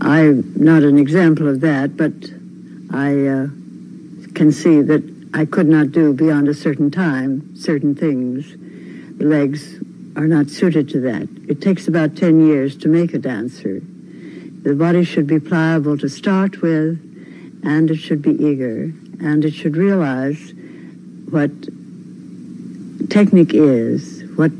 I'm not an example of that, but I uh, can see that I could not do beyond a certain time certain things. The legs are not suited to that. It takes about 10 years to make a dancer. The body should be pliable to start with, and it should be eager, and it should realize what technique is, what